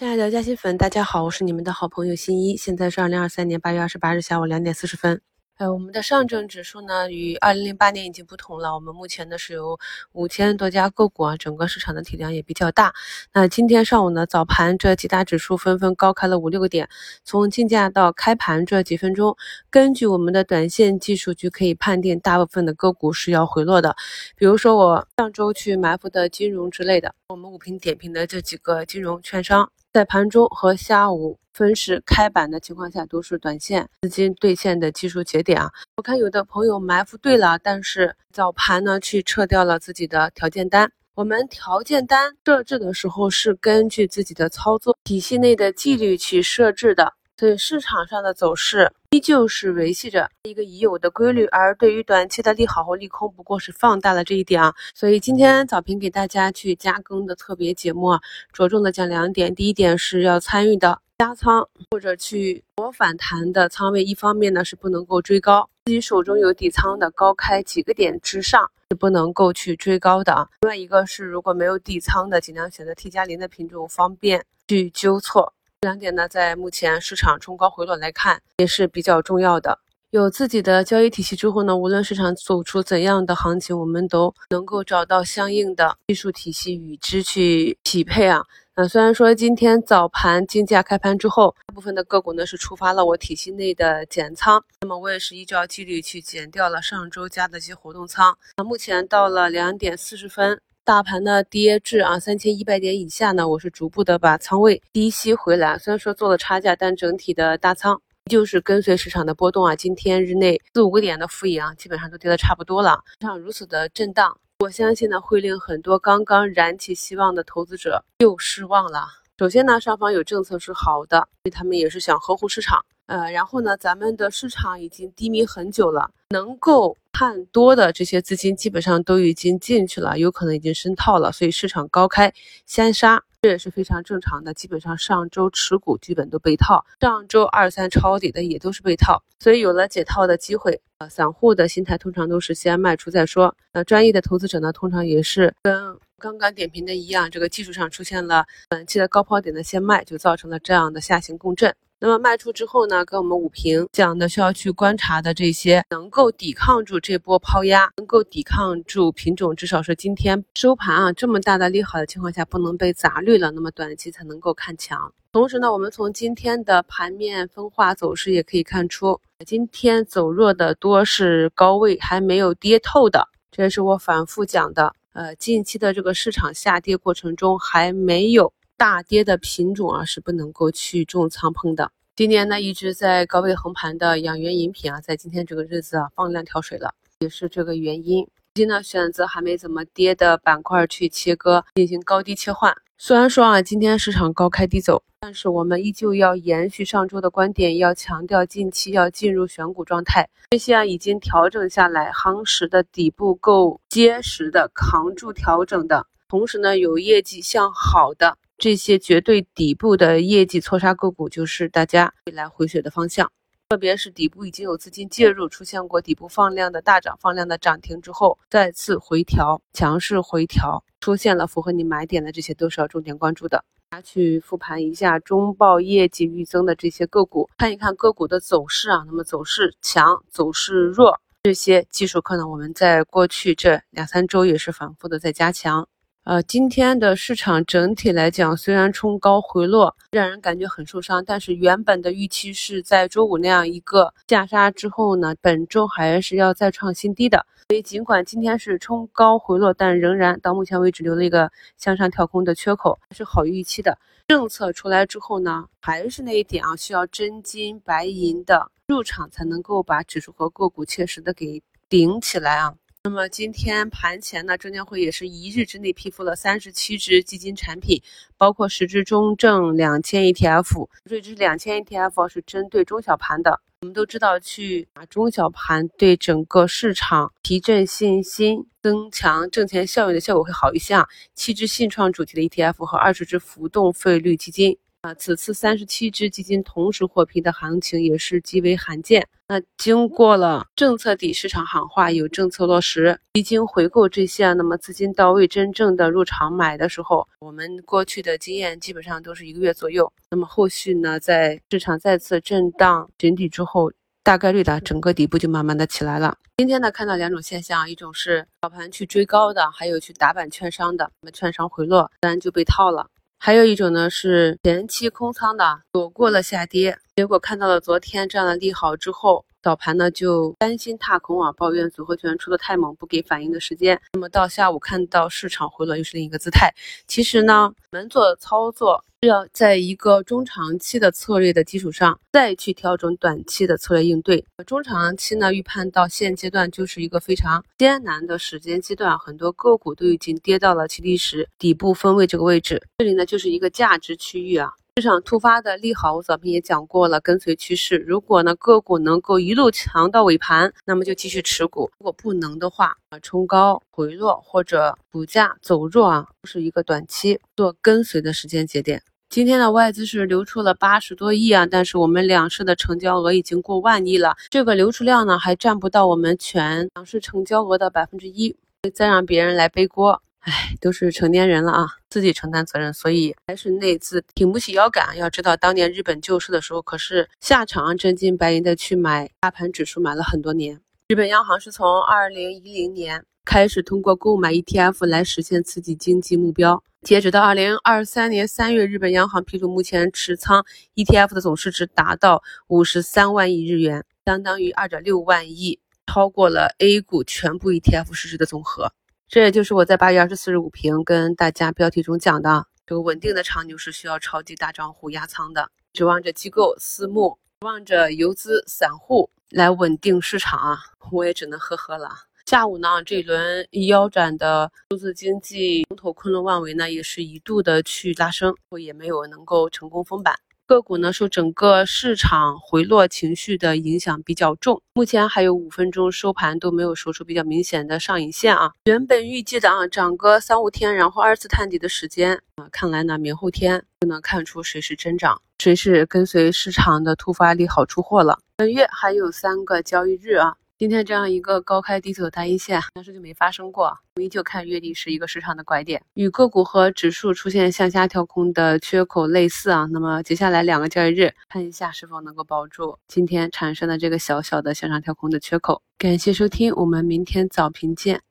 亲爱的嘉兴粉，大家好，我是你们的好朋友新一。现在是二零二三年八月二十八日下午两点四十分。呃，我们的上证指数呢，与二零零八年已经不同了。我们目前呢是有五千多家个股啊，整个市场的体量也比较大。那今天上午呢，早盘这几大指数纷纷高开了五六个点。从竞价到开盘这几分钟，根据我们的短线技术就可以判定，大部分的个股是要回落的。比如说我上周去埋伏的金融之类的，我们五评点评的这几个金融券商。在盘中和下午分时开板的情况下，都是短线资金兑现的技术节点啊。我看有的朋友埋伏对了，但是早盘呢去撤掉了自己的条件单。我们条件单设置的时候是根据自己的操作体系内的纪律去设置的。所以市场上的走势依旧是维系着一个已有的规律，而对于短期的利好或利空，不过是放大了这一点啊。所以今天早评给大家去加更的特别节目啊，着重的讲两点。第一点是要参与的加仓或者去博反弹的仓位，一方面呢是不能够追高，自己手中有底仓的高开几个点之上是不能够去追高的啊。另外一个是如果没有底仓的，尽量选择 T 加零的品种，方便去纠错。这两点呢，在目前市场冲高回落来看，也是比较重要的。有自己的交易体系之后呢，无论市场走出怎样的行情，我们都能够找到相应的技术体系与之去匹配啊。那虽然说今天早盘竞价开盘之后，大部分的个股呢是触发了我体系内的减仓，那么我也是依照纪律去减掉了上周加的一些活动仓。那目前到了两点四十分。大盘呢跌至啊三千一百点以下呢，我是逐步的把仓位低吸回来。虽然说做了差价，但整体的大仓就是跟随市场的波动啊。今天日内四五个点的负盈啊，基本上都跌的差不多了。像如此的震荡，我相信呢会令很多刚刚燃起希望的投资者又失望了。首先呢，上方有政策是好的，所以他们也是想呵护市场。呃，然后呢，咱们的市场已经低迷很久了，能够。看多的这些资金基本上都已经进去了，有可能已经深套了，所以市场高开先杀，这也是非常正常的。基本上上周持股基本都被套，上周二三抄底的也都是被套，所以有了解套的机会。呃，散户的心态通常都是先卖出再说。那专业的投资者呢，通常也是跟刚刚点评的一样，这个技术上出现了短期的高抛点的先卖，就造成了这样的下行共振。那么卖出之后呢，跟我们五平讲的需要去观察的这些，能够抵抗住这波抛压，能够抵抗住品种，至少是今天收盘啊这么大的利好的情况下，不能被砸绿了，那么短期才能够看强。同时呢，我们从今天的盘面分化走势也可以看出，今天走弱的多是高位还没有跌透的，这也是我反复讲的。呃，近期的这个市场下跌过程中还没有。大跌的品种啊是不能够去重仓碰的。今年呢一直在高位横盘的养元饮品啊，在今天这个日子啊放量跳水了，也是这个原因。今呢选择还没怎么跌的板块去切割，进行高低切换。虽然说啊今天市场高开低走，但是我们依旧要延续上周的观点，要强调近期要进入选股状态。这些啊已经调整下来，夯实的底部够结实的，扛住调整的，同时呢有业绩向好的。这些绝对底部的业绩错杀个股，就是大家未来回血的方向。特别是底部已经有资金介入，出现过底部放量的大涨、放量的涨停之后，再次回调、强势回调，出现了符合你买点的，这些都是要重点关注的。大家去复盘一下中报业绩预增的这些个股，看一看个股的走势啊。那么走势强、走势弱，这些技术课呢，我们在过去这两三周也是反复的在加强。呃，今天的市场整体来讲，虽然冲高回落，让人感觉很受伤，但是原本的预期是在周五那样一个下杀之后呢，本周还是要再创新低的。所以尽管今天是冲高回落，但仍然到目前为止留了一个向上跳空的缺口，是好预期的。政策出来之后呢，还是那一点啊，需要真金白银的入场才能够把指数和个股切实的给顶起来啊。那么今天盘前呢，证监会也是一日之内批复了三十七只基金产品，包括十只中证两千 ETF。这只两千 ETF 是针对中小盘的。我们都知道，去把中小盘对整个市场提振信心、增强挣钱效应的效果会好一些啊。七只信创主题的 ETF 和二十只浮动费率基金。啊，此次三十七只基金同时获批的行情也是极为罕见。那经过了政策底市场喊话，有政策落实，基金回购这些，那么资金到位，真正的入场买的时候，我们过去的经验基本上都是一个月左右。那么后续呢，在市场再次震荡寻底之后，大概率的整个底部就慢慢的起来了。今天呢，看到两种现象，一种是早盘去追高的，还有去打板券商的，那么券商回落，自然就被套了。还有一种呢是前期空仓的，躲过了下跌，结果看到了昨天这样的利好之后。早盘呢就担心踏空啊，抱怨组合拳出的太猛，不给反应的时间。那么到下午看到市场回落，又是另一个姿态。其实呢，我们做操作是要在一个中长期的策略的基础上，再去调整短期的策略应对。中长期呢，预判到现阶段就是一个非常艰难的时间阶段，很多个股都已经跌到了其历史底部分位这个位置，这里呢就是一个价值区域啊。市场突发的利好，我早评也讲过了，跟随趋势。如果呢个股能够一路强到尾盘，那么就继续持股；如果不能的话，啊冲高回落或者股价走弱啊，是一个短期做跟随的时间节点。今天的外资是流出了八十多亿啊，但是我们两市的成交额已经过万亿了，这个流出量呢还占不到我们全两市成交额的百分之一，再让别人来背锅。唉，都是成年人了啊，自己承担责任，所以还是内资挺不起腰杆。要知道，当年日本救市的时候，可是下场真金白银的去买大盘指数，买了很多年。日本央行是从二零一零年开始通过购买 ETF 来实现刺激经济目标。截止到二零二三年三月，日本央行披露，目前持仓 ETF 的总市值达到五十三万亿日元，相当于二点六万亿，超过了 A 股全部 ETF 市值的总和。这也就是我在八月二十四日午评跟大家标题中讲的，这个稳定的长牛是需要超级大账户压仓的，指望着机构私募，指望着游资散户来稳定市场啊，我也只能呵呵了。下午呢，这一轮腰斩的数字经济龙头昆仑万维呢，也是一度的去拉升，我也没有能够成功封板。个股呢受整个市场回落情绪的影响比较重，目前还有五分钟收盘都没有收出比较明显的上影线啊。原本预计的啊涨个三五天，然后二次探底的时间啊，看来呢明后天就能看出谁是真涨，谁是跟随市场的突发利好出货了。本月还有三个交易日啊。今天这样一个高开低走的大阴线，当时就没发生过。依旧看月底是一个市场的拐点，与个股和指数出现向下跳空的缺口类似啊。那么接下来两个交易日，看一下是否能够保住今天产生的这个小小的向上跳空的缺口。感谢收听，我们明天早评见。